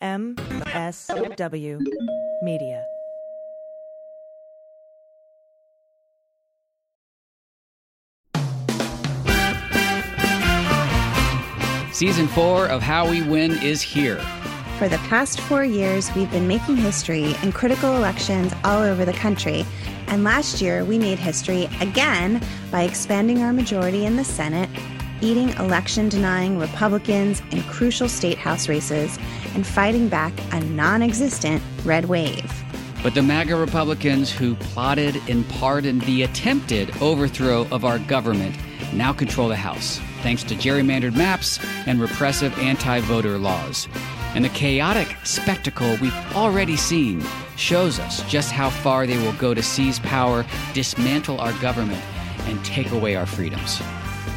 MSW Media. Season four of How We Win is here. For the past four years, we've been making history in critical elections all over the country. And last year, we made history again by expanding our majority in the Senate, eating election denying Republicans in crucial state house races, and fighting back a non existent red wave. But the MAGA Republicans who plotted and pardoned the attempted overthrow of our government now control the House, thanks to gerrymandered maps and repressive anti voter laws. And the chaotic spectacle we've already seen shows us just how far they will go to seize power, dismantle our government, and take away our freedoms.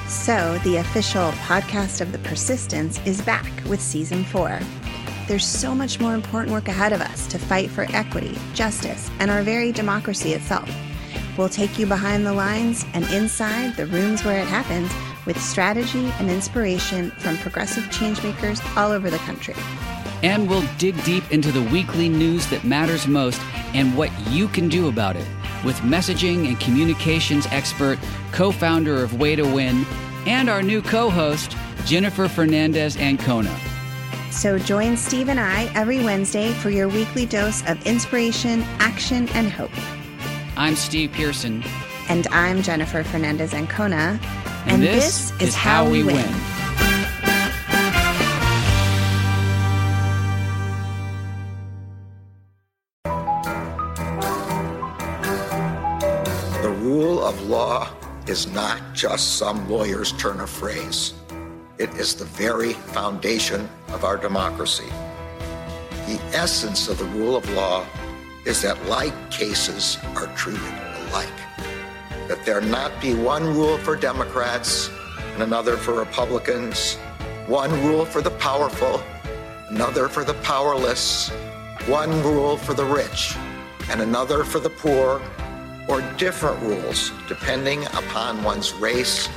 So, the official podcast of The Persistence is back with season four. There's so much more important work ahead of us to fight for equity, justice, and our very democracy itself. We'll take you behind the lines and inside the rooms where it happens with strategy and inspiration from progressive changemakers all over the country. And we'll dig deep into the weekly news that matters most and what you can do about it with messaging and communications expert, co founder of Way to Win, and our new co host, Jennifer Fernandez Ancona. So join Steve and I every Wednesday for your weekly dose of inspiration, action, and hope. I'm Steve Pearson. And I'm Jennifer Fernandez Ancona. And, and this, this, is how, how we win. win. The rule of law is not just some lawyer's turn of phrase. It is the very foundation of our democracy. The essence of the rule of law is that like cases are treated alike. That there not be one rule for Democrats and another for Republicans, one rule for the powerful, another for the powerless, one rule for the rich and another for the poor, or different rules depending upon one's race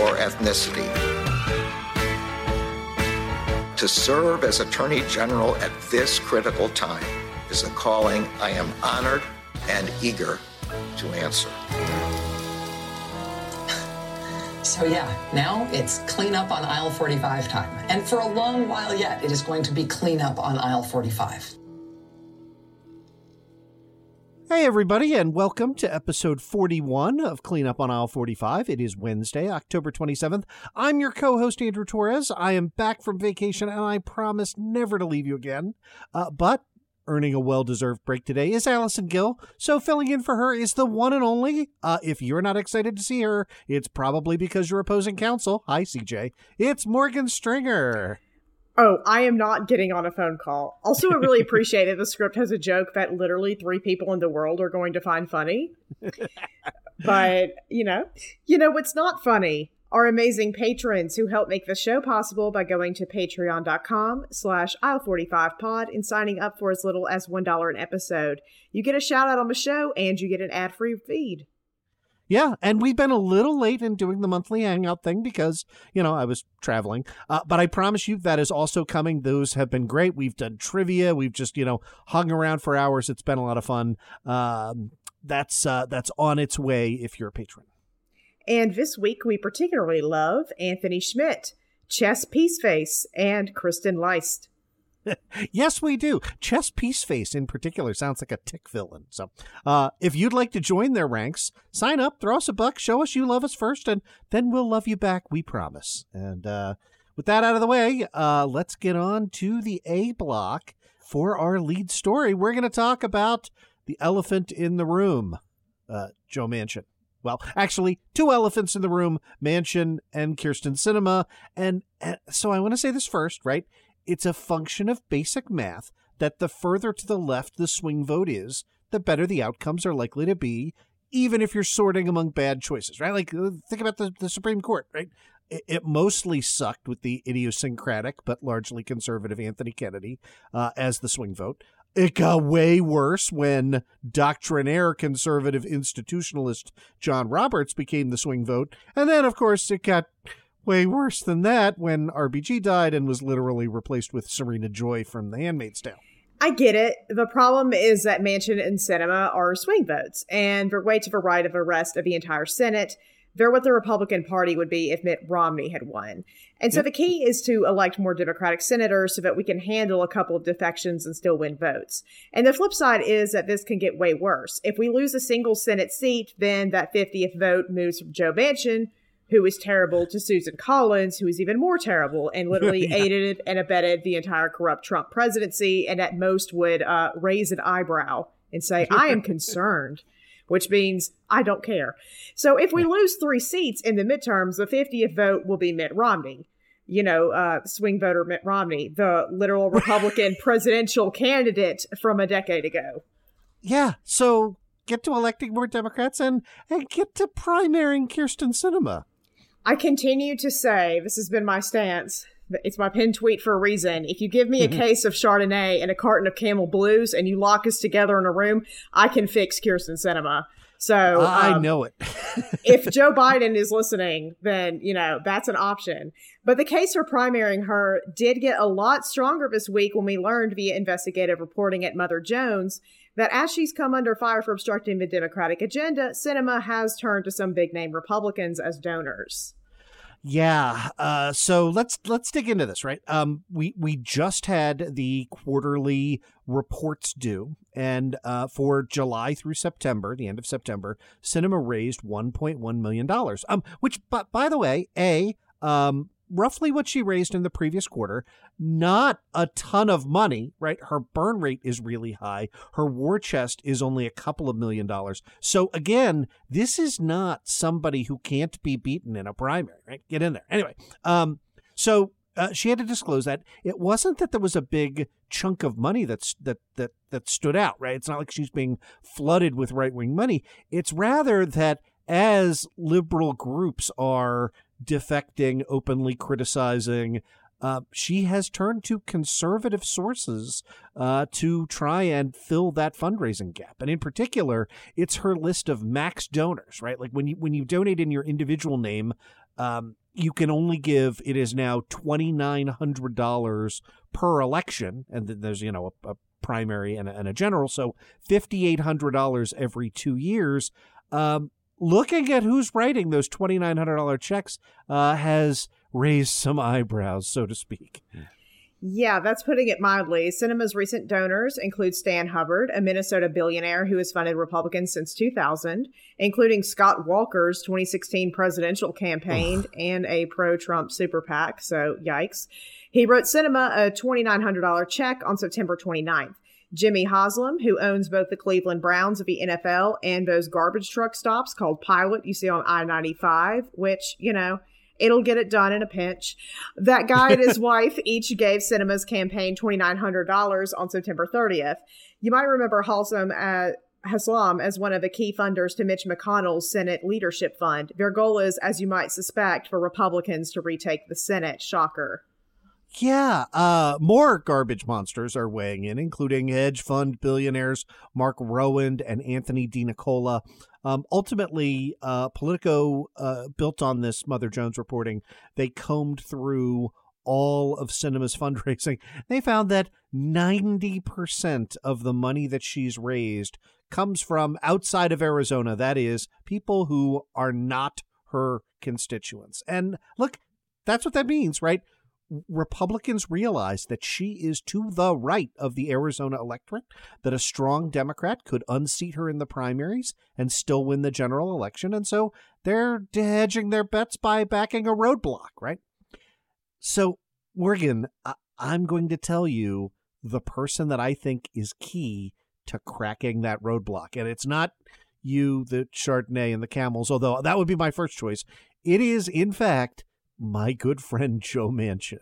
or ethnicity to serve as Attorney General at this critical time is a calling I am honored and eager to answer. So, yeah, now it's cleanup on aisle 45 time. And for a long while yet, it is going to be cleanup on aisle 45. Hey, everybody, and welcome to episode 41 of Cleanup on Aisle 45. It is Wednesday, October 27th. I'm your co host, Andrew Torrez. I am back from vacation, and I promise never to leave you again. Uh, but earning a well deserved break today is Allison Gill, so filling in for her is the one and only. Uh, if you're not excited to see her, it's probably because you're opposing counsel. Hi, CJ. It's Morgan Stringer. Oh, I am not getting on a phone call. Also, I really appreciate that the script has a joke that literally three people in the world are going to find funny. but, you know, you know what's not funny? Our amazing patrons who help make the show possible by going to patreon.com slash aisle45pod and signing up for as little as $1 an episode. You get a shout out on the show and you get an ad-free feed. Yeah, and we've been a little late in doing the monthly hangout thing because, you know, I was traveling. Uh, but I promise you that is also coming. Those have been great. We've done trivia. We've just, you know, hung around for hours. It's been a lot of fun. Um, that's uh, that's on its way if you're a patron. And this week we particularly love Anthony Schmidt, Chess Peaceface, and Kristen Leist. yes, we do. Chess Peaceface in particular sounds like a tick villain. So, uh, if you'd like to join their ranks, sign up, throw us a buck, show us you love us first, and then we'll love you back. We promise. And uh, with that out of the way, uh, let's get on to the A block for our lead story. We're going to talk about the elephant in the room, uh, Joe Manchin. Well, actually, two elephants in the room, Manchin and Kyrsten Sinema. And, and so I want to say this first, right? It's a function of basic math that the further to the left the swing vote is, the better the outcomes are likely to be, even if you're sorting among bad choices, right? Like, uh, think about the, the Supreme Court, right? It, it mostly sucked with the idiosyncratic but largely conservative Anthony Kennedy uh, as the swing vote. It got way worse when doctrinaire conservative institutionalist John Roberts became the swing vote. And then, of course, it got way worse than that when RBG died and was literally replaced with Serena Joy from The Handmaid's Tale. I get it. The problem is that Manchin and Sinema are swing votes, and they're way to the right of the rest of the entire Senate. They're what the Republican Party would be if Mitt Romney had won. And so yep. the key is to elect more Democratic senators so that we can handle a couple of defections and still win votes. And the flip side is that this can get way worse. If we lose a single Senate seat, then that 50th vote moves from Joe Manchin, who is terrible, to Susan Collins, who is even more terrible and literally yeah. aided and abetted the entire corrupt Trump presidency and at most would uh, raise an eyebrow and say, I am concerned which means I don't care. So if we lose three seats in the midterms, the 50th vote will be Mitt Romney. You know, uh, swing voter Mitt Romney, the literal Republican presidential candidate from a decade ago. Yeah. So get to electing more Democrats and, and get to primarying Kyrsten Sinema. I continue to say, this has been my stance, it's my pin tweet for a reason. If you give me a mm-hmm. case of Chardonnay and a carton of Camel Blues and you lock us together in a room, I can fix Kyrsten Sinema. So I um, know it. if Joe Biden is listening, then you know that's an option. But the case for primarying her did get a lot stronger this week when we learned via investigative reporting at Mother Jones that as she's come under fire for obstructing the Democratic agenda, Sinema has turned to some big name Republicans as donors. Yeah. Uh, so let's let's dig into this, right? Um, we we just had the quarterly reports due, and uh, for July through September, the end of September, Sinema raised 1.1 million dollars. Um, which, but by the way, a um, roughly what she raised in the previous quarter. Not a ton of money, right? Her burn rate is really high. Her war chest is only a couple of million dollars. So again, this is not somebody who can't be beaten in a primary, right? Get in there. Anyway, um, so uh, she had to disclose that it wasn't that there was a big chunk of money that's that that that stood out, right? It's not like she's being flooded with right wing money. It's rather that as liberal groups are defecting, openly criticizing. Uh, she has turned to conservative sources uh, to try and fill that fundraising gap, and in particular, it's her list of max donors. Right, like when you when you donate in your individual name, um, you can only give. It is now twenty nine hundred dollars per election, and there's you know a, a primary and a, and a general, so fifty eight hundred dollars every two years. Um, looking at who's writing those $2,900 checks uh, has raised some eyebrows, so to speak. Yeah, that's putting it mildly. Sinema's recent donors include Stan Hubbard, a Minnesota billionaire who has funded Republicans since 2000, including Scott Walker's 2016 presidential campaign and a pro Trump super PAC. So, yikes. He wrote Sinema a $2,900 check on September 29th. Jimmy Haslam, who owns both the Cleveland Browns of the NFL and those garbage truck stops called Pilot you see on I 95, which, you know, it'll get it done in a pinch. That guy and his wife each gave Sinema's campaign $2,900 on September 30th. You might remember Haslam at Haslam as one of the key funders to Mitch McConnell's Senate Leadership Fund. Their goal is, as you might suspect, for Republicans to retake the Senate. Shocker. Yeah, uh, more garbage monsters are weighing in, including hedge fund billionaires Marc Rowan and Anthony DiNicola. Um, ultimately, uh, Politico uh, built on this Mother Jones reporting. They combed through all of Sinema's fundraising. They found that 90% of the money that she's raised comes from outside of Arizona. That is, people who are not her constituents. And look, that's what that means, right? Republicans realize that she is to the right of the Arizona electorate, that a strong Democrat could unseat her in the primaries and still win the general election. And so they're hedging their bets by backing a roadblock, right? So, Morgan, I- I'm going to tell you the person that I think is key to cracking that roadblock. And it's not you, the Chardonnay, and the camels, although that would be my first choice. It is, in fact, my good friend Joe Manchin.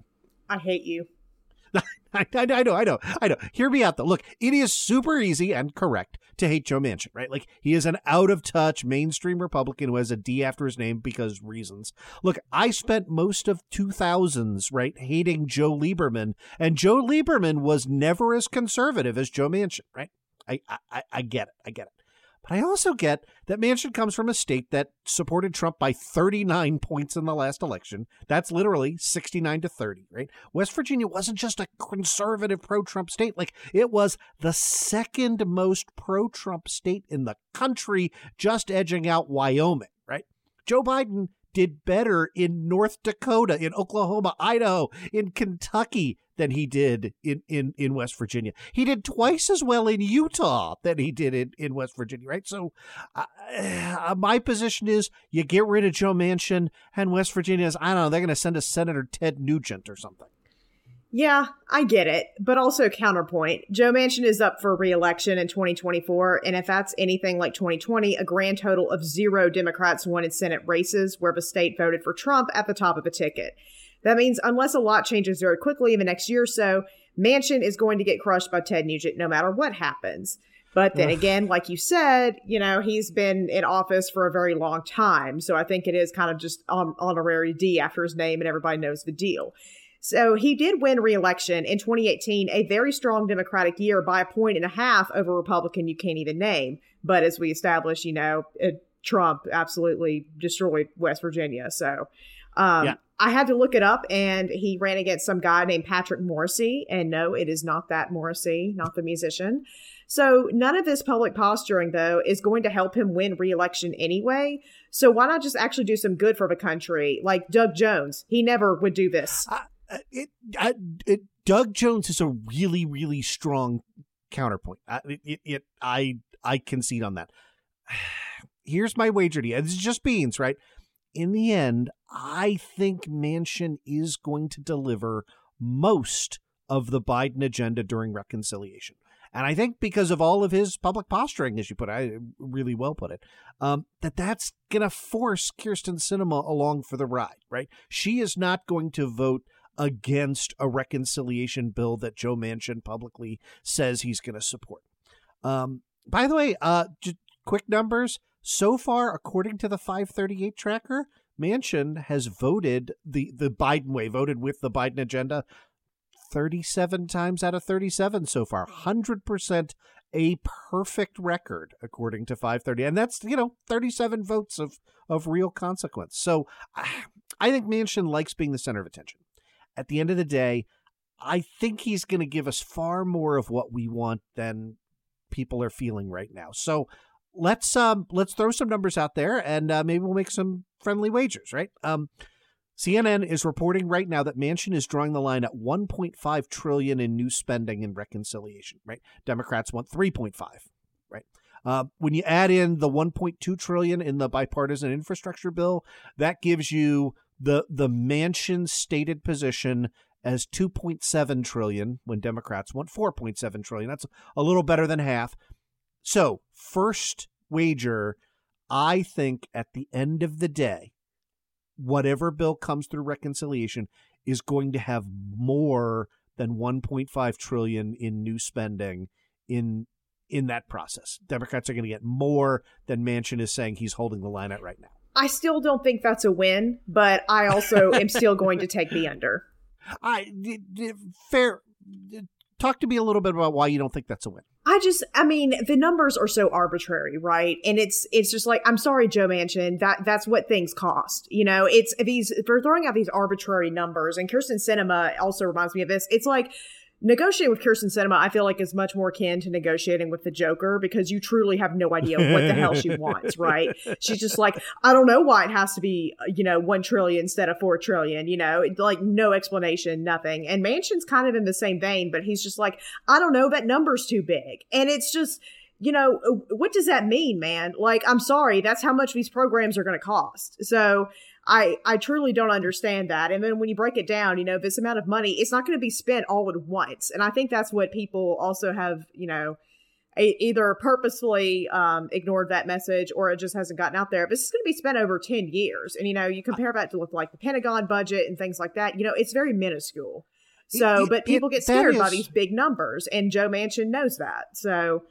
I hate you. I, I, I, know, I know, I know. Hear me out, though. Look, it is super easy and correct to hate Joe Manchin, right? Like, he is an out of touch mainstream Republican who has a D after his name because reasons. Look, I spent most of 2000s, right, hating Joe Lieberman, and Joe Lieberman was never as conservative as Joe Manchin, right? I, I, I get it. I get it. But I also get that Manchin comes from a state that supported Trump by 39 points in the last election. That's literally 69 to 30, right? West Virginia wasn't just a conservative pro Trump state, like it was the second most pro Trump state in the country, just edging out Wyoming, right? Joe Biden did better in North Dakota, in Oklahoma, Idaho, in Kentucky than he did in, in, in West Virginia. He did twice as well in Utah than he did in, in West Virginia, right? So uh, my position is you get rid of Joe Manchin and West Virginia is, I don't know, they're going to send a Senator Ted Nugent or something. Yeah, I get it. But also counterpoint. Joe Manchin is up for reelection in 2024. And if that's anything like 2020, a grand total of zero Democrats won in Senate races where the state voted for Trump at the top of a ticket. That means unless a lot changes very quickly in the next year or so, Manchin is going to get crushed by Ted Nugent no matter what happens. But then again, like you said, you know, he's been in office for a very long time. So I think it is kind of just on, honorary D after his name and everybody knows the deal. So he did win re-election in 2018, a very strong Democratic year by a point and a half over a Republican you can't even name. But as we established, you know, Trump absolutely destroyed West Virginia. So um, yeah. I had to look it up, and he ran against some guy named Patrick Morrissey. And no, it is not that Morrissey, not the musician. So none of this public posturing, though, is going to help him win re-election anyway. So why not just actually do some good for the country, like Doug Jones? He never would do this. Uh, it, I, it, Doug Jones is a really, really strong counterpoint. I, it, it, I, I concede on that. Here's my wager to you. This is just beans, right? In the end, I think Manchin is going to deliver most of the Biden agenda during reconciliation. And I think because of all of his public posturing, as you put it, I really well put it, um, that that's going to force Kyrsten Sinema along for the ride, right? She is not going to vote against a reconciliation bill that Joe Manchin publicly says he's going to support. Um, by the way, uh, quick numbers. So far, according to the 538 tracker, Manchin has voted the, the Biden way, voted with the Biden agenda 37 times out of 37 so far. 100% a perfect record, according to 530. And that's, you know, 37 votes of, of real consequence. So I think Manchin likes being the center of attention. At the end of the day, I think he's going to give us far more of what we want than people are feeling right now. So let's um let's throw some numbers out there and uh, maybe we'll make some friendly wagers, right? Um, CNN is reporting right now that Manchin is drawing the line at 1.5 trillion in new spending and reconciliation. Right, Democrats want 3.5. Right. Uh, when you add in the 1.2 trillion in the bipartisan infrastructure bill, that gives you the the Manchin stated position as 2.7 trillion when Democrats want 4.7 trillion. That's a little better than half. So, first wager, I think at the end of the day, whatever bill comes through reconciliation is going to have more than 1.5 trillion in new spending in in that process. Democrats are going to get more than Manchin is saying he's holding the line at right now. I still don't think that's a win, but I also am still going to take the under. I fair talk to me a little bit about why you don't think that's a win. I just, I mean, the numbers are so arbitrary, right? And it's, it's just like, I'm sorry, Joe Manchin, that that's what things cost. You know, it's these, for throwing out these arbitrary numbers. And Kyrsten Sinema also reminds me of this. It's like, negotiating with Kyrsten Sinema, I feel like is much more akin to negotiating with the Joker because you truly have no idea what the hell she wants, right? She's just like, I don't know why it has to be, uh, you know, one trillion instead of four trillion, you know, like no explanation, nothing. And Manchin's kind of in the same vein, but he's just like, I don't know, that number's too big. And it's just, you know, uh, what does that mean, man? Like, I'm sorry, that's how much these programs are going to cost. So I I truly don't understand that. And then when you break it down, you know, this amount of money, it's not going to be spent all at once. And I think that's what people also have, you know, a, either purposefully um, ignored that message or it just hasn't gotten out there. This is going to be spent over 10 years. And, you know, you compare that to look like the Pentagon budget and things like that, you know, it's very minuscule. So, it, but people it, get scared is, by these big numbers, and Joe Manchin knows that. So,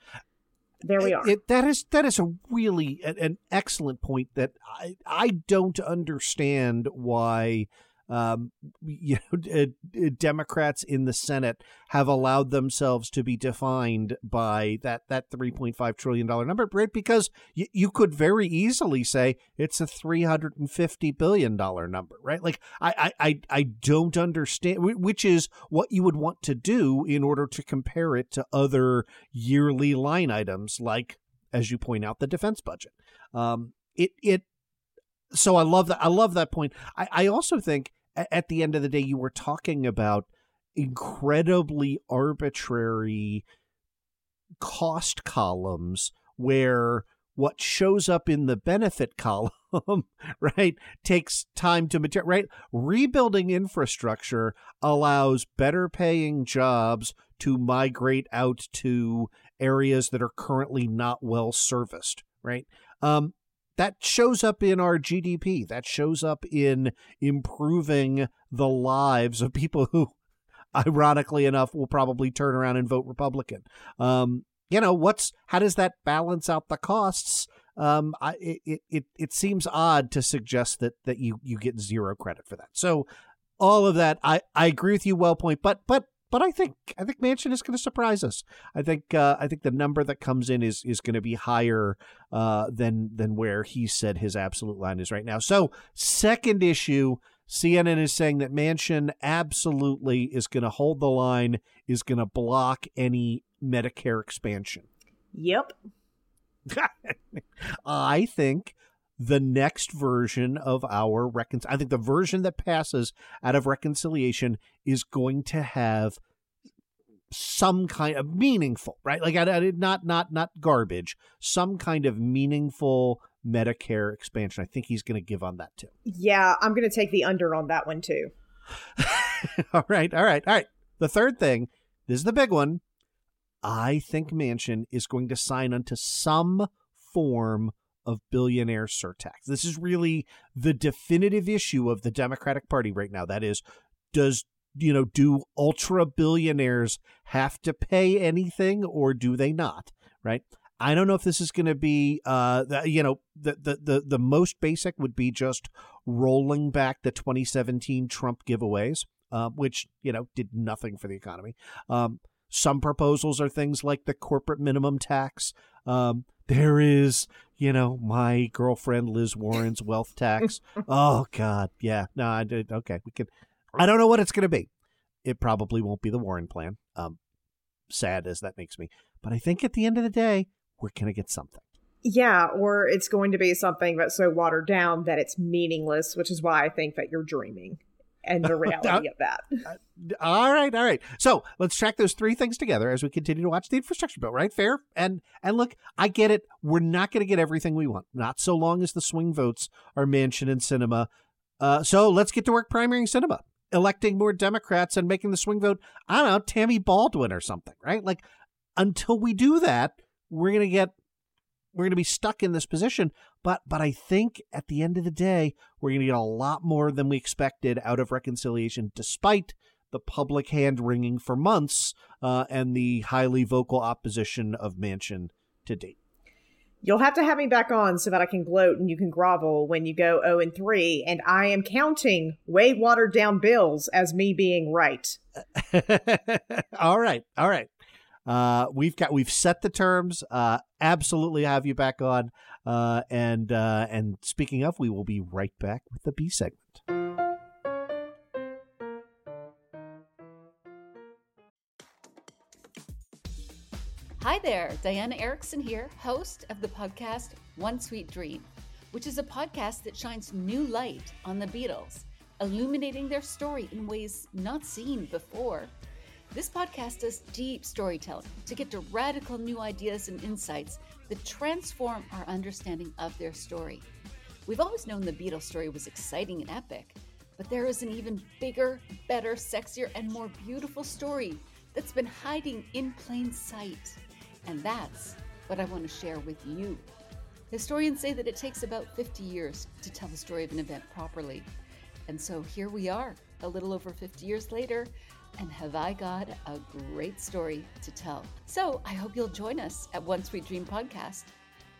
there we are. It, that is that is a really an, an excellent point that I I don't understand why um, you know, Democrats in the Senate have allowed themselves to be defined by that that three point five trillion dollar number, right? Because y- you could very easily say it's a three hundred and fifty billion dollar number, right? Like I, I I don't understand, which is what you would want to do in order to compare it to other yearly line items, like as you point out, the defense budget. Um, it it so I love that. I love that point. I, I also think at the end of the day, you were talking about incredibly arbitrary cost columns where what shows up in the benefit column, right, takes time to material, right? Rebuilding infrastructure allows better paying jobs to migrate out to areas that are currently not well serviced, right? Um, that shows up in our GDP. That shows up in improving the lives of people who, ironically enough, will probably turn around and vote Republican. Um, you know, what's how does that balance out the costs? Um, I, it, it it seems odd to suggest that that you you get zero credit for that. So all of that, I I agree with you, Wellpoint, but but but I think I think Manchin is going to surprise us. I think uh, I think the number that comes in is is going to be higher uh, than than where he said his absolute line is right now. So second issue, CNN is saying that Manchin absolutely is going to hold the line, is going to block any Medicare expansion. Yep. I think the next version of our recon I think the version that passes out of reconciliation is going to have some kind of meaningful, right? Like I, I not not not garbage, some kind of meaningful Medicare expansion. I think he's going to give on that too. Yeah, I'm going to take the under on that one too. all right, all right, all right. The third thing, this is the big one. I think Manchin is going to sign onto some form of billionaire surtax. This is really the definitive issue of the Democratic Party right now. That is, does you know, do ultra billionaires have to pay anything or do they not? Right. I don't know if this is going to be, uh, the, you know, the, the the the most basic would be just rolling back the 2017 Trump giveaways, uh, which you know did nothing for the economy. Um, some proposals are things like the corporate minimum tax. Um, there is, you know, my girlfriend Liz Warren's wealth tax. oh God, yeah. No, I did. Okay, we can. I don't know what it's going to be. It probably won't be the Warren plan. Um, sad as that makes me, but I think at the end of the day, we're going to get something. Yeah, or it's going to be something that's so watered down that it's meaningless, which is why I think that you're dreaming and the reality of that. all right, all right. So let's track those three things together as we continue to watch the infrastructure bill. Right, fair and and look, I get it. We're not going to get everything we want, not so long as the swing votes are Manchin and Sinema. Uh, so let's get to work primarying Sinema, electing more Democrats and making the swing vote. I don't know, Tammy Baldwin or something, right? Like until we do that, we're going to get we're going to be stuck in this position. But but I think at the end of the day, we're going to get a lot more than we expected out of reconciliation, despite the public hand wringing for months uh, and the highly vocal opposition of Manchin to date. You'll have to have me back on so that I can gloat and you can grovel when you go 0 and 3. And I am counting way watered down bills as me being right. all right. All right. Uh, we've got we've set the terms. Uh, absolutely have you back on. Uh, and uh, and speaking of, we will be right back with the B segment. Hi there, Diana Erickson here, host of the podcast One Sweet Dream, which is a podcast that shines new light on the Beatles, illuminating their story in ways not seen before. This podcast does deep storytelling to get to radical new ideas and insights that transform our understanding of their story. We've always known the Beatles story was exciting and epic, but there is an even bigger, better, sexier, and more beautiful story that's been hiding in plain sight. And that's what I want to share with you. Historians say that it takes about 50 years to tell the story of an event properly. And so here we are, a little over 50 years later, and have I got a great story to tell. So I hope you'll join us at One Sweet Dream podcast,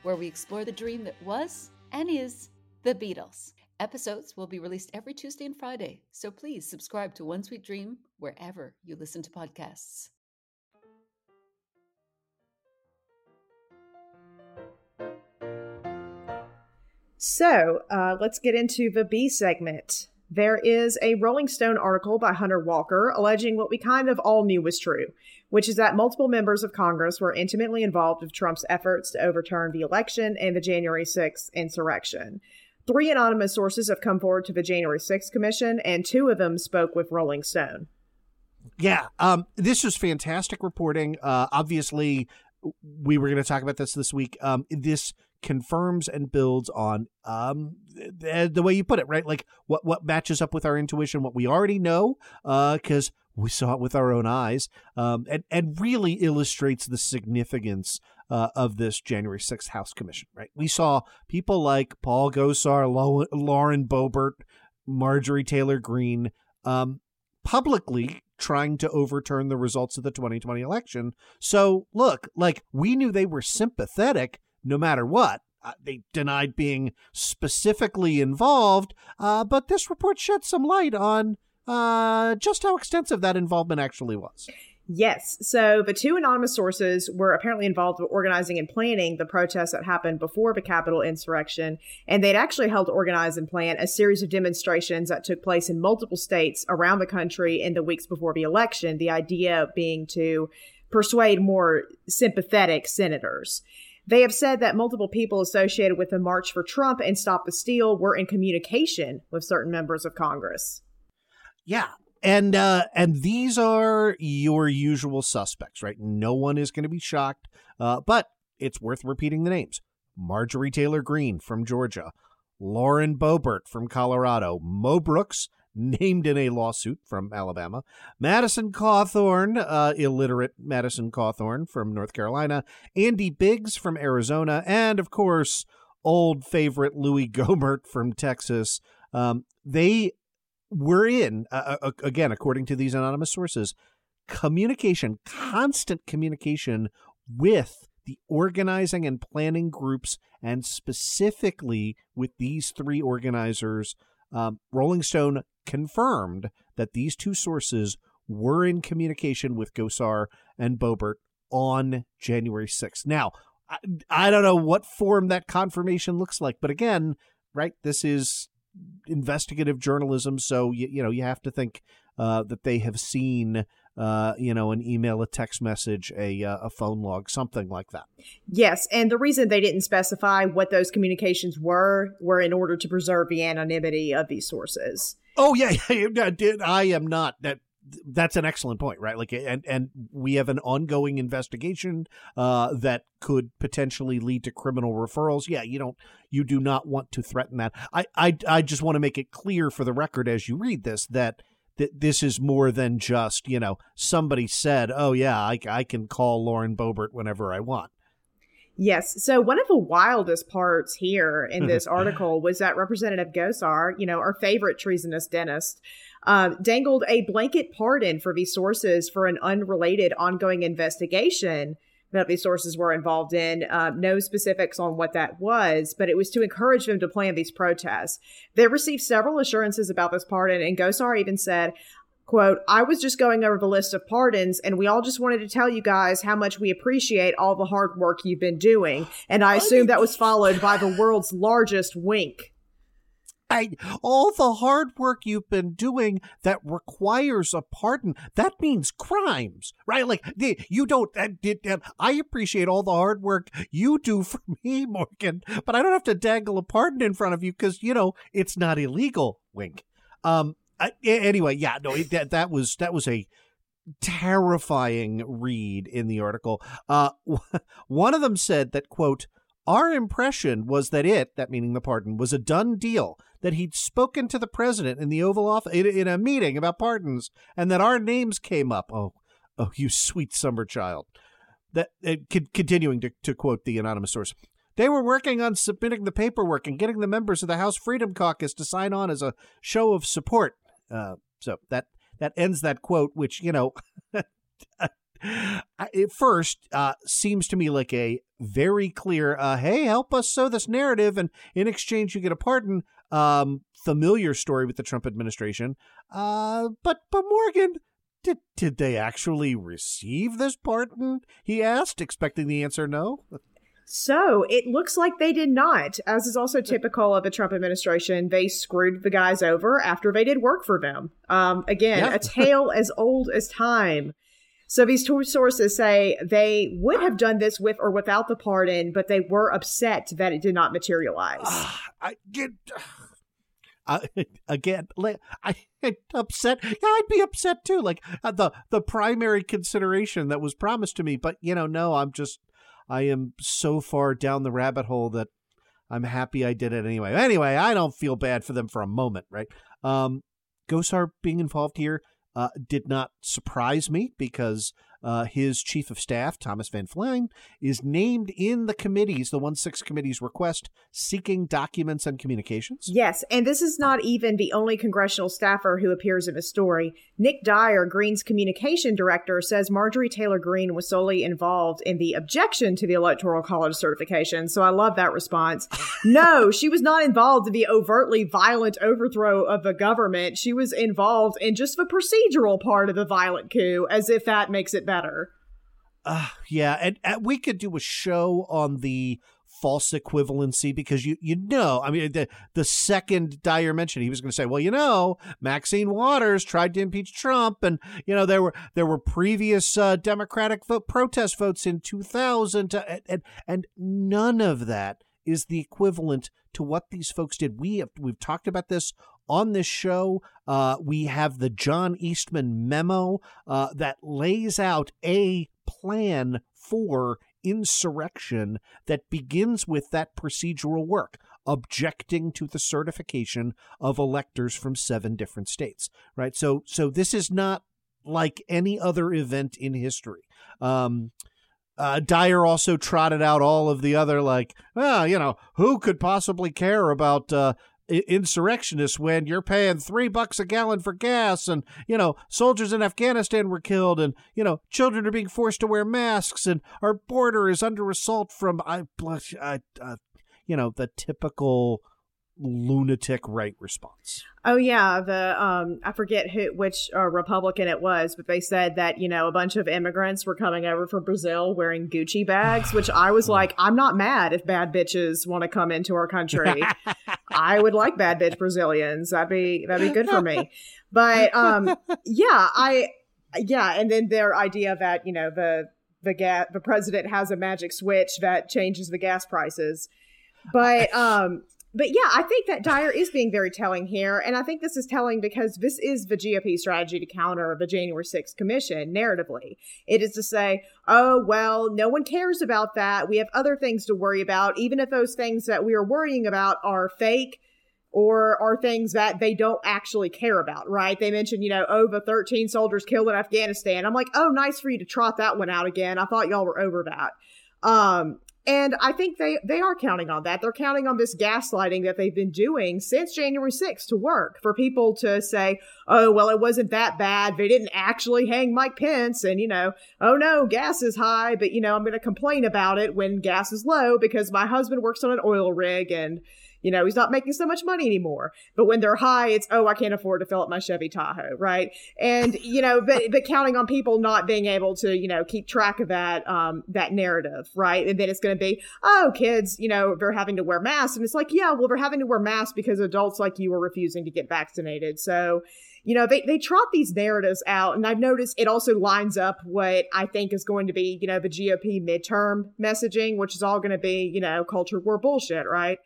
where we explore the dream that was and is the Beatles. Episodes will be released every Tuesday and Friday, so please subscribe to One Sweet Dream wherever you listen to podcasts. So uh, let's get into the B segment. There is a Rolling Stone article by Hunter Walker alleging what we kind of all knew was true, which is that multiple members of Congress were intimately involved with Trump's efforts to overturn the election and the January 6th insurrection. Three anonymous sources have come forward to the January 6th Commission, and two of them spoke with Rolling Stone. Yeah, um, this is fantastic reporting. Uh, obviously, we were going to talk about this this week. Um, this confirms and builds on um, the, the, way you put it, right? Like what what matches up with our intuition, what we already know, because uh, we saw it with our own eyes, um, and and really illustrates the significance uh, of this January 6th House Commission, right? We saw people like Paul Gosar, Lauren Boebert, Marjorie Taylor Greene um, publicly trying to overturn the results of the 2020 election. So, look, like we knew they were sympathetic no matter what. Uh, they denied being specifically involved, uh, but this report shed some light on uh, just how extensive that involvement actually was. Yes. So the two anonymous sources were apparently involved with organizing and planning the protests that happened before the Capitol insurrection. And they'd actually helped organize and plan a series of demonstrations that took place in multiple states around the country in the weeks before the election. The idea being to persuade more sympathetic senators. They have said that multiple people associated with the March for Trump and Stop the Steal were in communication with certain members of Congress. Yeah, and uh, and these are your usual suspects, right? No one is going to be shocked, uh, but it's worth repeating the names: Marjorie Taylor Greene from Georgia, Lauren Boebert from Colorado, Mo Brooks, named in a lawsuit from Alabama, Madison Cawthorn, uh, illiterate Madison Cawthorn from North Carolina, Andy Biggs from Arizona, and of course, old favorite Louie Gohmert from Texas. Um, they we're in uh, again according to these anonymous sources communication constant communication with the organizing and planning groups and specifically with these three organizers um, rolling stone confirmed that these two sources were in communication with gosar and boebert on january 6th now I, I don't know what form that confirmation looks like but again right this is investigative journalism, so you, you know you have to think uh, that they have seen uh, you know, an email, a text message, a uh, a phone log, something like that. Yes, and the reason they didn't specify what those communications were were in order to preserve the anonymity of these sources. Oh yeah, yeah, I am not that that's an excellent point, right? Like, and and we have an ongoing investigation uh, that could potentially lead to criminal referrals. Yeah, you don't, you do not want to threaten that. I, I, I just want to make it clear for the record as you read this that that this is more than just you know somebody said, oh yeah, I, I can call Lauren Boebert whenever I want. Yes. So one of the wildest parts here in this article was that Representative Gosar, you know, our favorite treasonous dentist, uh, dangled a blanket pardon for these sources for an unrelated ongoing investigation that these sources were involved in. Uh, no specifics on what that was, but it was to encourage them to plan these protests. They received several assurances about this pardon, and Gosar even said, quote, I was just going over the list of pardons, and we all just wanted to tell you guys how much we appreciate all the hard work you've been doing. And I assume that was followed by the world's largest wink. I, all the hard work you've been doing that requires a pardon, that means crimes, right? Like, you don't, I appreciate all the hard work you do for me, Morgan, but I don't have to dangle a pardon in front of you because, you know, it's not illegal, wink. Um, anyway, yeah, no, that, that was, that was a, terrifying read in the article. Uh, one of them said that, quote, our impression was that it, that meaning the pardon, was a done deal, that he'd spoken to the president in the Oval Office in, a meeting about pardons, and that our names came up. Oh, oh, you sweet summer child. That uh, continuing to, to quote the anonymous source. They were working on submitting the paperwork and getting the members of the House Freedom Caucus to sign on as a show of support. Uh, so that that ends that quote, which you know it first uh, seems to me like a very clear, uh, hey, help us sow this narrative, and in exchange you get a pardon. um, familiar story with the Trump administration. Uh, but but Morgan, did did they actually receive this pardon? He asked, expecting the answer no. So it looks like they did not, as is also typical of the Trump administration. They screwed the guys over after they did work for them. Um, again, Yeah. a tale as old as time. So these two sources say they would have done this with or without the pardon, but they were upset that it did not materialize. Ah, I get. Uh, again, I upset. Yeah, I'd be upset too. Like uh, the the primary consideration that was promised to me, but you know, no, I'm just I am so far down the rabbit hole that I'm happy I did it anyway. Anyway, I don't feel bad for them for a moment, right? Um, Gosar being involved here uh, did not surprise me because uh, his chief of staff, Thomas Van Flein, is named in the committee's, the 1 6 committee's request seeking documents and communications. Yes, and this is not even the only congressional staffer who appears in the story. Nick Dyer, Greene's communication director, says Marjorie Taylor Greene was solely involved in the objection to the Electoral College certification. So I love that response. no, she was not involved in the overtly violent overthrow of the government. She was involved in just the procedural part of the violent coup, as if that makes it better. Uh, yeah, and, and we could do a show on the false equivalency because you you know I mean the the second Dyer mentioned he was going to say well you know Maxine Waters tried to impeach Trump and you know there were there were previous uh, Democratic vote protest votes in 2000 to, and, and and none of that is the equivalent to what these folks did. We have we've talked about this on this show uh, we have the John Eastman memo uh, that lays out a plan for insurrection that begins with that procedural work objecting to the certification of electors from seven different states right? So so this is not like any other event in history. Um uh, Dyer also trotted out all of the other like, well, you know, who could possibly care about uh, insurrectionists when you're paying three bucks a gallon for gas and you know soldiers in afghanistan were killed and you know children are being forced to wear masks and our border is under assault from i blush I, uh, you know the typical lunatic right response Oh yeah, the um I forget who which uh, Republican it was, but they said that you know a bunch of immigrants were coming over from Brazil wearing Gucci bags, which I was like, I'm not mad if bad bitches want to come into our country. I would like bad bitch Brazilians. That'd be that'd be good for me. But um yeah, I yeah, and then their idea that you know the the gas the president has a magic switch that changes the gas prices, but um but yeah, I think that Dyer is being very telling here. And I think this is telling because this is the GOP strategy to counter the January 6th commission narratively. It is to say, oh, well, no one cares about that. We have other things to worry about, even if those things that we are worrying about are fake or are things that they don't actually care about, right? They mentioned, you know, the 13 soldiers killed in Afghanistan. I'm like, oh, nice for you to trot that one out again. I thought y'all were over that. Um, and I think they, they are counting on that. They're counting on this gaslighting that they've been doing since January 6th to work for people to say, oh, well, it wasn't that bad. They didn't actually hang Mike Pence. And, you know, oh no, gas is high, but, you know, I'm going to complain about it when gas is low because my husband works on an oil rig and, you know, he's not making so much money anymore. But when they're high, it's, oh, I can't afford to fill up my Chevy Tahoe, right? And, you know, but, but counting on people not being able to, you know, keep track of that, um, that narrative, right? And then it's going to be, oh, kids, you know, they're having to wear masks. And it's like, yeah, well, they're having to wear masks because adults like you are refusing to get vaccinated. So, you know, they, they trot these narratives out. And I've noticed it also lines up what I think is going to be, you know, the GOP midterm messaging, which is all going to be, you know, culture war bullshit, right?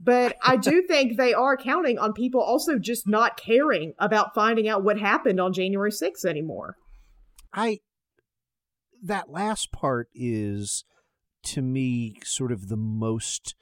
But I do think they are counting on people also just not caring about finding out what happened on January 6th anymore. I that last part is to me sort of the most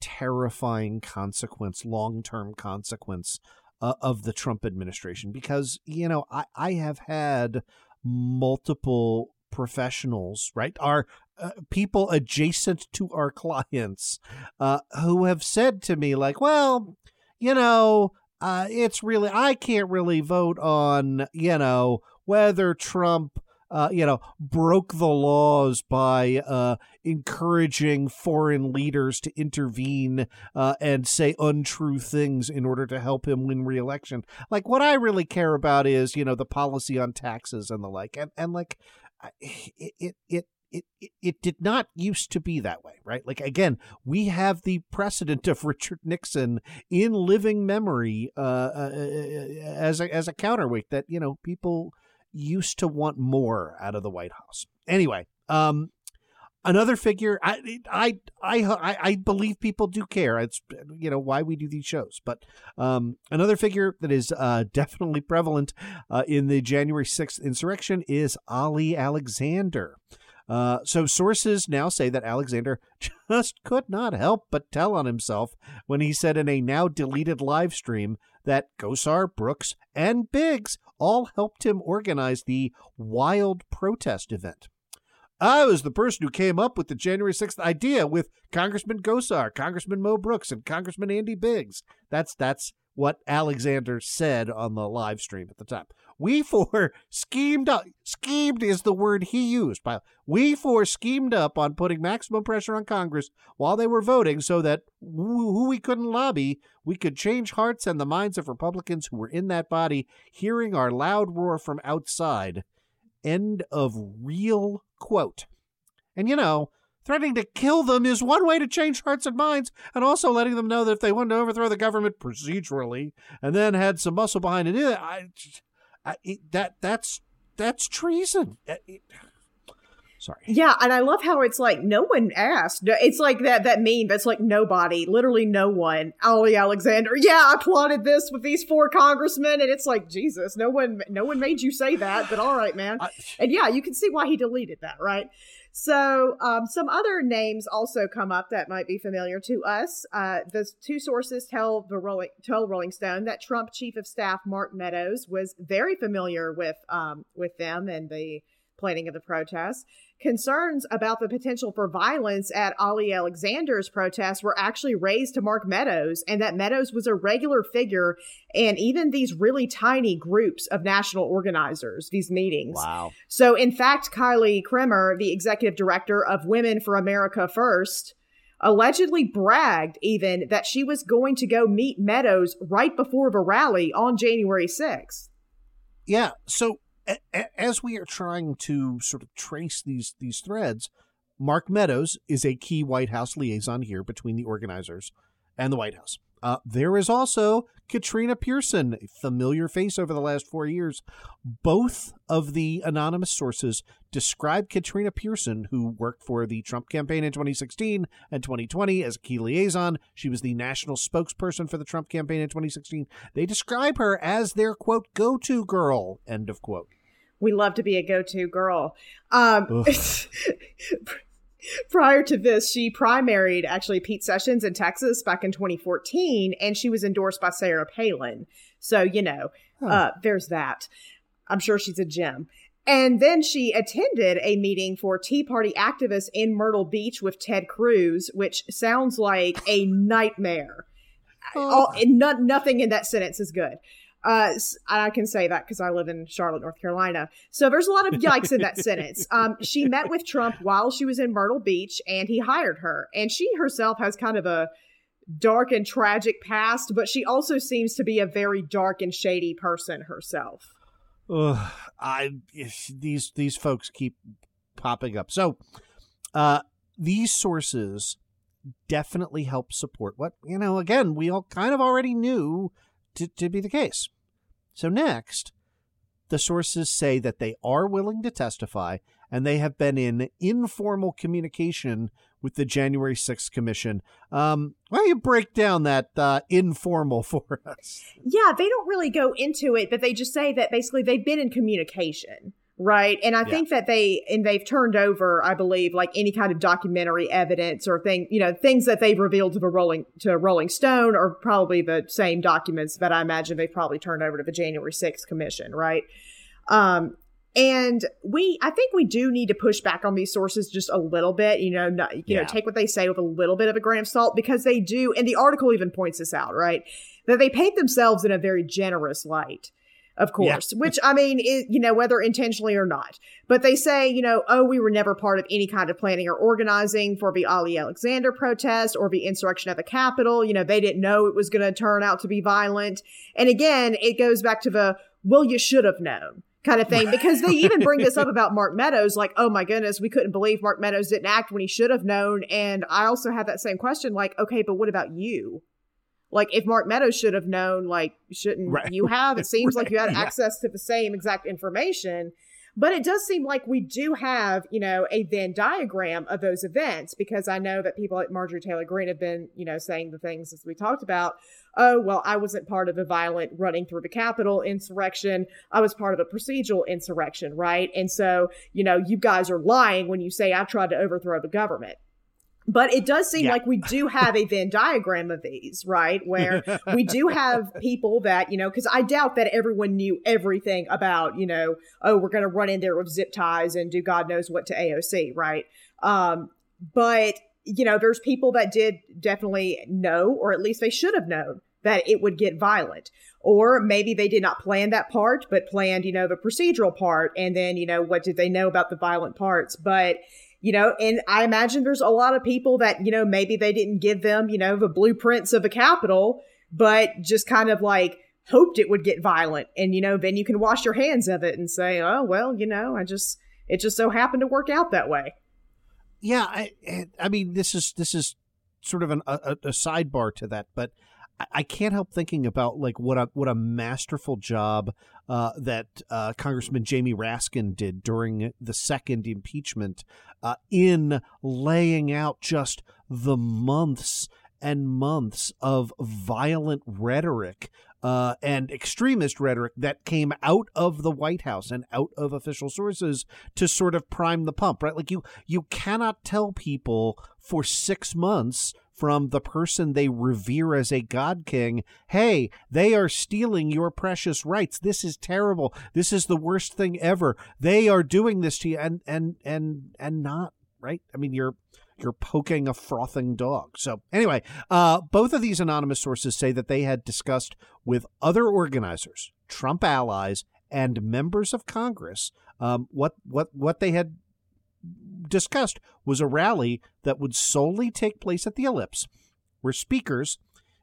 terrifying consequence, long-term consequence uh, of the Trump administration because you know I I have had multiple professionals, right? Our uh, people adjacent to our clients uh, who have said to me like, well, you know, uh, it's really I can't really vote on you know whether Trump uh, you know, broke the laws by uh, encouraging foreign leaders to intervene uh, and say untrue things in order to help him win re-election. Like, what I really care about is, you know, the policy on taxes and the like, and and like, it it it it, it, it did not used to be that way, right? Like again, we have the precedent of Richard Nixon in living memory uh, uh, uh, as a as a counterweight that you know people used to want more out of the White House. Anyway, um, another figure I, I i i believe people do care it's you know why we do these shows but um, another figure that is uh, definitely prevalent uh, in the january 6th insurrection is ali alexander uh, so sources now say that Alexander just could not help but tell on himself when he said in a now deleted live stream that Gosar, Brooks, and Biggs all helped him organize the wild protest event. I was the person who came up with the January 6th idea with Congressman Gosar, Congressman Mo Brooks, and Congressman Andy Biggs. That's that's what Alexander said on the live stream at the time. We four schemed up. Schemed is the word he used. By we four schemed up on putting maximum pressure on Congress while they were voting so that who we couldn't lobby, we could change hearts and the minds of Republicans who were in that body, hearing our loud roar from outside. End of real quote. And you know, threatening to kill them is one way to change hearts and minds, and also letting them know that if they wanted to overthrow the government procedurally and then had some muscle behind it, eh, I, I, that that's that's treason. Eh, sorry. Yeah, and I love how it's like no one asked. It's like that that meme that's like nobody, literally no one. Ali Alexander. Yeah, I plotted this with these four congressmen, and it's like Jesus. No one, no one made you say that, but all right, man. I, and yeah, you can see why he deleted that, right? So, um, some other names also come up that might be familiar to us. Uh, the two sources tell the Rolling, tell Rolling Stone that Trump Chief of Staff Mark Meadows was very familiar with um, with them and the planning of the protests. Concerns about the potential for violence at Ali Alexander's protests were actually raised to Mark Meadows, and that Meadows was a regular figure in even these really tiny groups of national organizers, these meetings. Wow. So, in fact, Kylie Kremer, the executive director of Women for America First, allegedly bragged even that she was going to go meet Meadows right before the rally on January 6th. Yeah. So as we are trying to sort of trace these these threads, Mark Meadows is a key White House liaison here between the organizers and the White House. Uh, there is also Katrina Pearson, familiar face over the last four years. Both of the anonymous sources describe Katrina Pearson, who worked for the Trump campaign in 2016 and 2020 as a key liaison. She was the national spokesperson for the Trump campaign in 2016. They describe her as their quote go to girl. End of quote. We love to be a go to girl. Um, prior to this, she primaried actually Pete Sessions in Texas back in 2014, and she was endorsed by Sarah Palin. So, you know, huh. uh, there's that. I'm sure she's a gem. And then she attended a meeting for Tea Party activists in Myrtle Beach with Ted Cruz, which sounds like a nightmare. Oh. All, no, nothing in that sentence is good. Uh, I can say that because I live in Charlotte, North Carolina. So there's a lot of yikes in that sentence. Um, she met with Trump while she was in Myrtle Beach, and he hired her. And she herself has kind of a dark and tragic past, but she also seems to be a very dark and shady person herself. Ugh, I these these folks keep popping up. So, uh, these sources definitely help support what you know. Again, we all kind of already knew to, to be the case. So, next, the sources say that they are willing to testify and they have been in informal communication with the January 6th Commission. Um, why don't you break down that uh, informal for us? Yeah, they don't really go into it, but they just say that basically they've been in communication. Right. And I yeah. think that they, and they've turned over, I believe, like any kind of documentary evidence or thing, you know, things that they've revealed to the Rolling, to Rolling Stone are probably the same documents that I imagine they've probably turned over to the January 6th Commission. Right. Um, and we, I think we do need to push back on these sources just a little bit, you know, not, you yeah. know, take what they say with a little bit of a grain of salt because they do, and the article even points this out, right? That they paint themselves in a very generous light of course, yeah. which I mean, it, you know, whether intentionally or not. But they say, you know, oh, we were never part of any kind of planning or organizing for the Ali Alexander protest or the insurrection at the Capitol. You know, they didn't know it was going to turn out to be violent. And again, it goes back to the, well, you should have known kind of thing because they even bring this up about Mark Meadows like oh my goodness we couldn't believe Mark Meadows didn't act when he should have known and I also have that same question like okay but what about you like if Mark Meadows should have known, like shouldn't right. you have? It seems right. like you had yeah. access to the same exact information. But it does seem like we do have, you know, a Venn diagram of those events because I know that people like Marjorie Taylor Greene have been, you know, saying the things as we talked about. Oh, well, I wasn't part of a violent running through the Capitol insurrection. I was part of a procedural insurrection, right? And so, you know, you guys are lying when you say I tried to overthrow the government. But it does seem yeah. like we do have a Venn diagram of these, right? Where we do have people that, you know, because I doubt that everyone knew everything about, you know, oh, we're going to run in there with zip ties and do God knows what to AOC, right? Um, but, you know, there's people that did definitely know, or at least they should have known that it would get violent. Or maybe they did not plan that part, but planned, you know, the procedural part. And then, you know, what did they know about the violent parts? But, you know, and I imagine there's a lot of people that, you know, maybe they didn't give them, you know, the blueprints of a capital, but just kind of like hoped it would get violent. And, you know, then you can wash your hands of it and say, oh, well, you know, I just, it just so happened to work out that way. Yeah. I, I mean, this is, this is sort of an, a, a sidebar to that, but I can't help thinking about like what a what a masterful job uh, that uh, Congressman Jamie Raskin did during the second impeachment uh, in laying out just the months and months of violent rhetoric uh, and extremist rhetoric that came out of the White House and out of official sources to sort of prime the pump, right? Like you, you cannot tell people for six months from the person they revere as a god king, hey, they are stealing your precious rights. This is terrible. This is the worst thing ever. They are doing this to you and and and and not, right? I mean, you're you're poking a frothing dog. So anyway, uh, both of these anonymous sources say that they had discussed with other organizers, Trump allies, and members of Congress um, what what what they had discussed was a rally that would solely take place at the Ellipse, where speakers,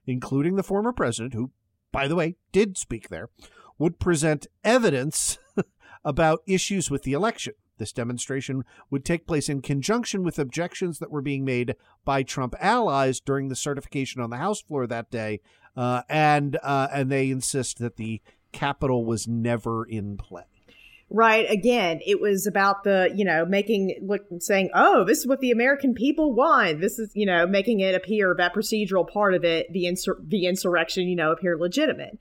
including the former president, who, by the way, did speak there, would present evidence about issues with the election. This demonstration would take place in conjunction with objections that were being made by Trump allies during the certification on the House floor that day, uh, and uh, and they insist that the Capitol was never in play right again it was about the you know making look saying oh this is what the american people want. This is you know making it appear that procedural part of it the insur- the insurrection you know appear legitimate.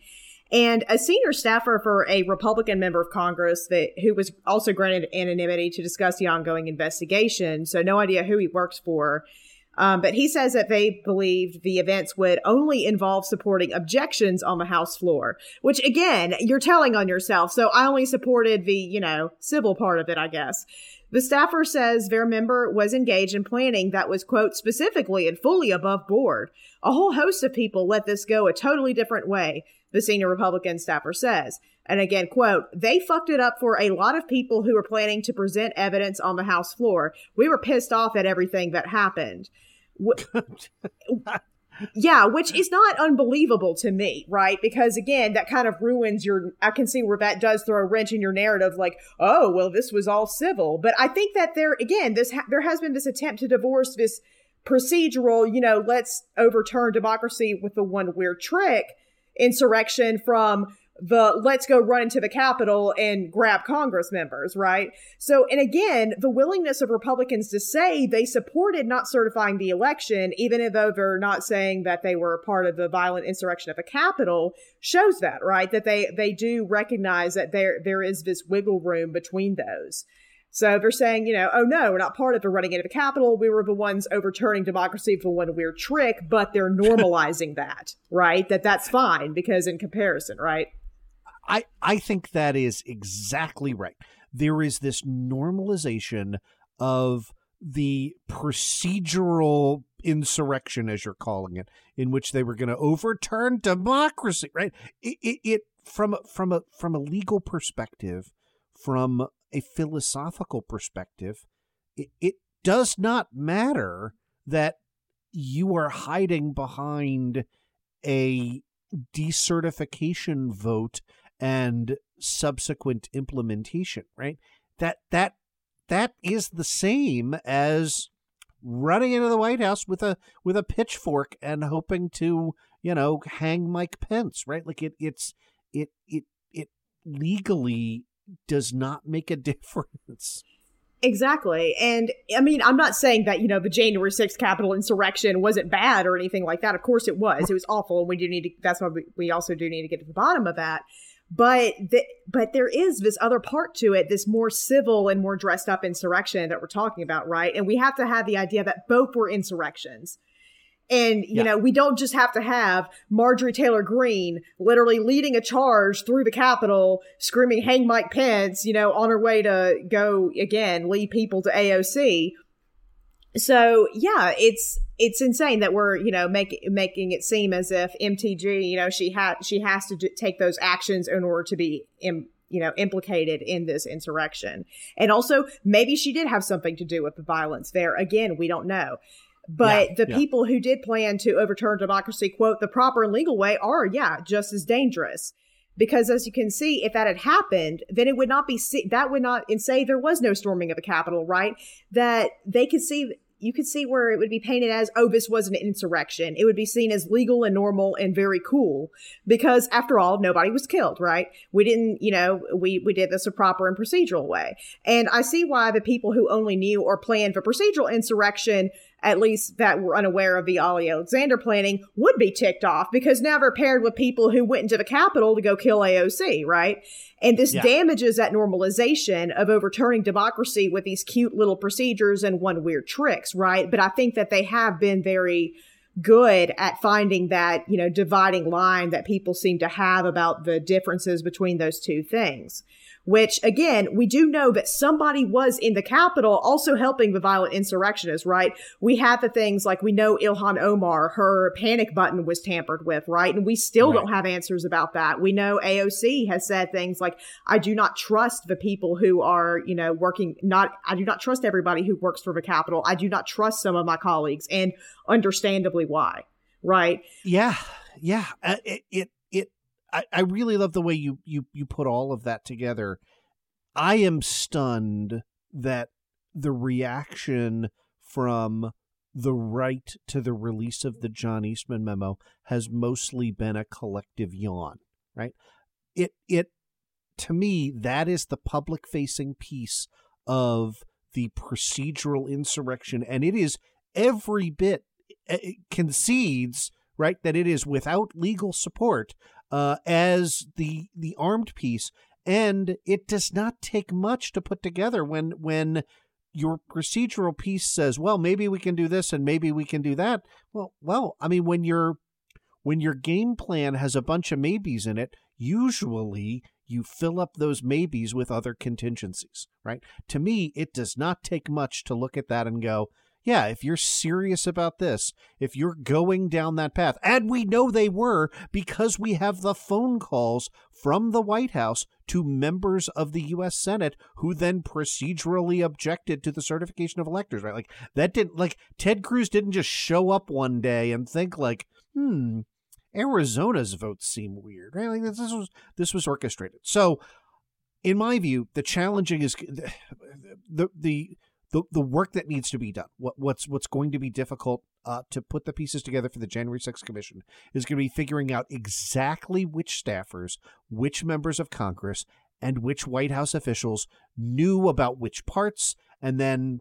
And a senior staffer for a republican member of congress that who was also granted anonymity to discuss the ongoing investigation so no idea who he works for um, but he says that they believed the events would only involve supporting objections on the House floor, which again, you're telling on yourself. So I only supported the, you know, civil part of it, I guess. The staffer says their member was engaged in planning that was, quote, specifically and fully above board. A whole host of people let this go a totally different way, the senior Republican staffer says. And again, quote, they fucked it up for a lot of people who were planning to present evidence on the House floor. We were pissed off at everything that happened. yeah, which is not unbelievable to me, right? Because again, that kind of ruins your. I can see where that does throw a wrench in your narrative, like, oh, well, this was all civil. But I think that there, again, this ha- there has been this attempt to divorce this procedural, you know, let's overturn democracy with the one weird trick insurrection from the let's go run into the Capitol and grab Congress members, right? So, and again, the willingness of Republicans to say they supported not certifying the election, even though they're not saying that they were part of the violent insurrection at the Capitol, shows that, right? That they they do recognize that there there is this wiggle room between those. So they're saying, you know, oh no, we're not part of the running into the Capitol. We were the ones overturning democracy for one weird trick, but they're normalizing that, right? That that's fine because in comparison, right? I, I think that is exactly right. There is this normalization of the procedural insurrection, as you're calling it, in which they were going to overturn democracy, right? It, it, it from from a from a legal perspective, from a philosophical perspective, it, it does not matter that you are hiding behind a decertification vote and subsequent implementation, right? That that that is the same as running into the White House with a with a pitchfork and hoping to, you know, hang Mike Pence, right? Like it it's it it it legally does not make a difference. Exactly. And I mean, I'm not saying that, you know, the January 6th Capitol insurrection wasn't bad or anything like that. Of course it was. It was awful. And we do need to, that's why we, we also do need to get to the bottom of that. But the, but there is this other part to it, this more civil and more dressed up insurrection that we're talking about, right? And we have to have the idea that both were insurrections. And, you yeah. know, we don't just have to have Marjorie Taylor Greene literally leading a charge through the Capitol, screaming, hang Mike Pence, you know, on her way to go again, lead people to AOC. So yeah, it's, it's insane that we're, you know, making, making it seem as if MTG, you know, she had, she has to do, take those actions in order to be, Im- you know, implicated in this insurrection. And also, maybe she did have something to do with the violence there. Again, we don't know. But yeah, the yeah. people who did plan to overturn democracy, quote, the proper and legal way are, yeah, just as dangerous. Because as you can see, if that had happened, then it would not be, that would not, and say there was no storming of the Capitol, right? That they could see you could see where it would be painted as, oh, this was an insurrection. It would be seen as legal and normal and very cool because after all, nobody was killed, right? We didn't, you know, we, we did this a proper and procedural way. And I see why the people who only knew or planned for procedural insurrection at least that were unaware of the Ali Alexander planning, would be ticked off because now they're paired with people who went into the Capitol to go kill AOC, right? And this yeah. damages that normalization of overturning democracy with these cute little procedures and one weird tricks, right? But I think that they have been very good at finding that, you know, dividing line that people seem to have about the differences between those two things which again, we do know that somebody was in the Capitol also helping the violent insurrectionists, right? We had the things like we know Ilhan Omar, her panic button was tampered with, right? And we still right. don't have answers about that. We know AOC has said things like, I do not trust the people who are, you know, working not, I do not trust everybody who works for the Capitol. I do not trust some of my colleagues and understandably why, right? Yeah. Yeah. Uh, it, it I, I really love the way you, you you put all of that together. I am stunned that the reaction from the right to the release of the John Eastman memo has mostly been a collective yawn, right? It it to me that is the public facing piece of the procedural insurrection and it is every bit eh, it concedes right that it is without legal support uh, as the the armed piece, and it does not take much to put together when when your procedural piece says, well, maybe we can do this and maybe we can do that. Well, well, I mean, when your when your game plan has a bunch of maybes in it, usually you fill up those maybes with other contingencies, right? To me, it does not take much to look at that and go, yeah, if you're serious about this, if you're going down that path, and we know they were because we have the phone calls from the White House to members of the U.S. Senate who then procedurally objected to the certification of electors, right? Like that didn't, like Ted Cruz didn't just show up one day and think like, hmm, Arizona's votes seem weird, right? Like this was this was orchestrated. So, in my view, the challenging is the the, the the the work that needs to be done, what what's what's going to be difficult uh, to put the pieces together for the January 6th commission is going to be figuring out exactly which staffers, which members of Congress, and which White House officials knew about which parts, and then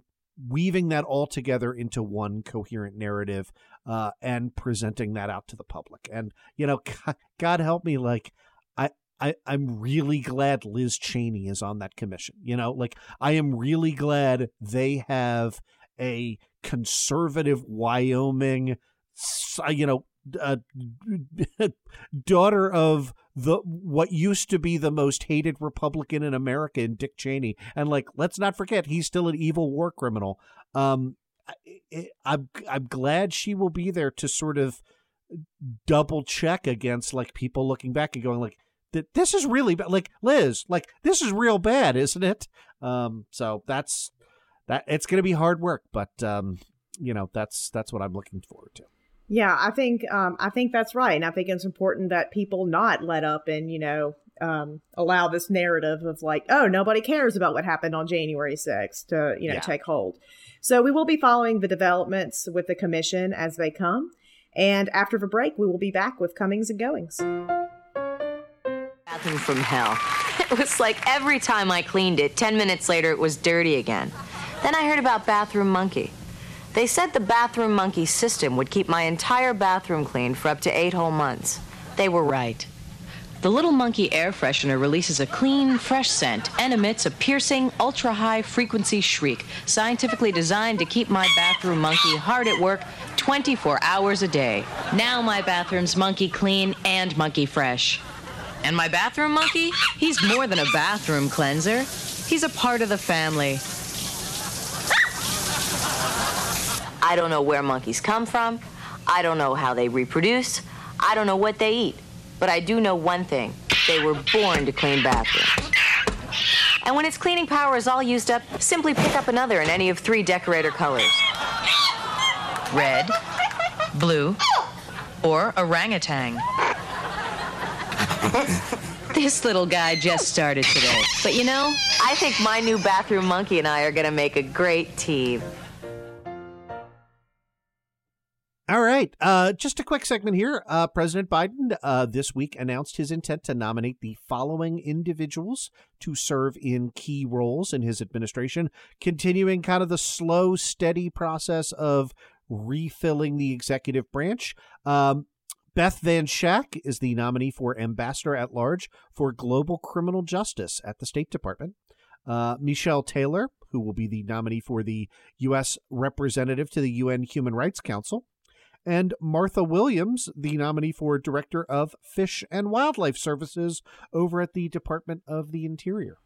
weaving that all together into one coherent narrative uh, and presenting that out to the public. And you know, God help me, like I, I'm really glad Liz Cheney is on that commission. You know, like I am really glad they have a conservative Wyoming, you know, uh, daughter of the what used to be the most hated Republican in America, in Dick Cheney, and like let's not forget he's still an evil war criminal. Um, I, I'm I'm glad she will be there to sort of double check against like people looking back and going like that this is really bad. Like Liz, like this is real bad, isn't it? Um, so that's that. It's going to be hard work, but um, you know, that's that's what I'm looking forward to. Yeah, I think um, I think that's right, and I think it's important that people not let up and you know um, allow this narrative of like, oh, nobody cares about what happened on January 6th to you know Yeah. take hold. So we will be following the developments with the commission as they come, and after the break, we will be back with comings and goings. From hell. It was like every time I cleaned it, 10 minutes later it was dirty again. Then I heard about Bathroom Monkey. They said the Bathroom Monkey system would keep my entire bathroom clean for up to eight whole months. They were right. The Little Monkey air freshener releases a clean, fresh scent and emits a piercing, ultra high frequency shriek, scientifically designed to keep my bathroom monkey hard at work 24 hours a day. Now my bathroom's monkey clean and monkey fresh. And my bathroom monkey? He's more than a bathroom cleanser. He's a part of the family. I don't know where monkeys come from. I don't know how they reproduce. I don't know what they eat. But I do know one thing they were born to clean bathrooms. And when its cleaning power is all used up, simply pick up another in any of three decorator colors red, blue, or orangutan. This little guy just started today. But you know, I think my new bathroom monkey and I are gonna make a great team. All right. Uh, just a quick segment here. Uh, President Biden uh, this week announced his intent to nominate the following individuals to serve in key roles in his administration, continuing kind of the slow, steady process of refilling the executive branch. Um, Beth Van Schaack is the nominee for Ambassador at Large for Global Criminal Justice at the State Department. Uh, Michelle Taylor, who will be the nominee for the U.S. Representative to the UN Human Rights Council and Martha Williams, the nominee for Director of Fish and Wildlife Services over at the Department of the Interior.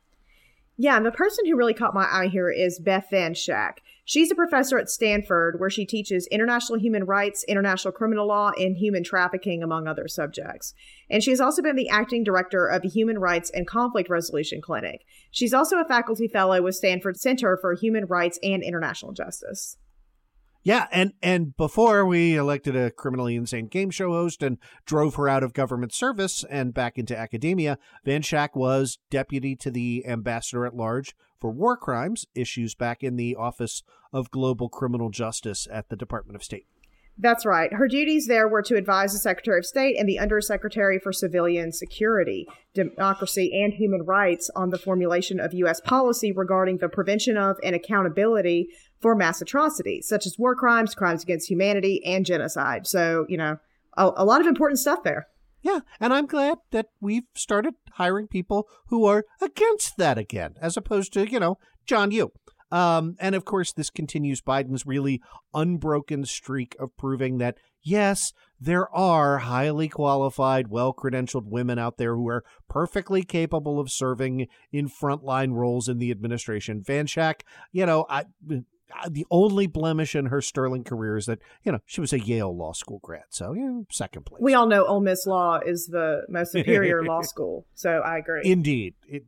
Yeah, and the person who really caught my eye here is Beth Van Schaack. She's a professor at Stanford where she teaches international human rights, international criminal law, and human trafficking, among other subjects. And she has also been the acting director of the Human Rights and Conflict Resolution Clinic. She's also a faculty fellow with Stanford Center for Human Rights and International Justice. Yeah, and and before we elected a criminally insane game show host and drove her out of government service and back into academia, Van Schaack was deputy to the ambassador at large for war crimes issues back in the Office of Global Criminal Justice at the Department of State. That's right. Her duties there were to advise the Secretary of State and the Undersecretary for Civilian Security, Democracy, and Human Rights on the formulation of U.S. policy regarding the prevention of and accountability for mass atrocities, such as war crimes, crimes against humanity, and genocide. So, you know, a, a lot of important stuff there. Yeah, and I'm glad that we've started hiring people who are against that again, as opposed to, you know, John Yoo. Um, and of course, this continues Biden's really unbroken streak of proving that, yes, there are highly qualified, well credentialed women out there who are perfectly capable of serving in frontline roles in the administration. Van Schaack, you know, I. The only blemish in her sterling career is that you know she was a Yale Law School grad, so you know, second place. We all know Ole Miss Law is the most superior law school, so I agree. Indeed.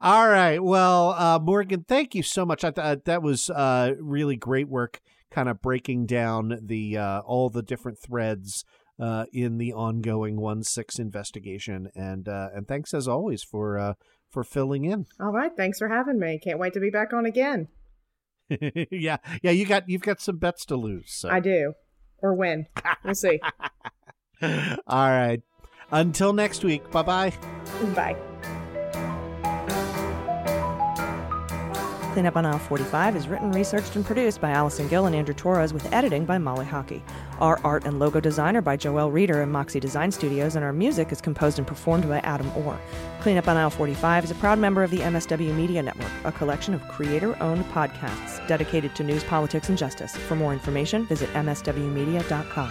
All right. Well, uh, Morgan, thank you so much. I thought that was uh, really great work, kind of breaking down the uh, all the different threads uh, in the ongoing one six investigation. And uh, and thanks as always for uh, for filling in. all right, thanks for having me. Can't wait to be back on again. yeah, yeah. You got you've got some bets to lose. So. I do, or win. We'll see. all right. Until next week. Bye bye. Bye. Cleanup on Aisle 45 is written, researched, and produced by Allison Gill and Andrew Torrez with editing by Molly Hockey. Our art and logo designer by Joelle Reeder and Moxie Design Studios, and our music is composed and performed by Adam Orr. Cleanup on Aisle 45 is a proud member of the MSW Media Network, a collection of creator owned podcasts dedicated to news, politics, and justice. For more information, visit MSWmedia.com.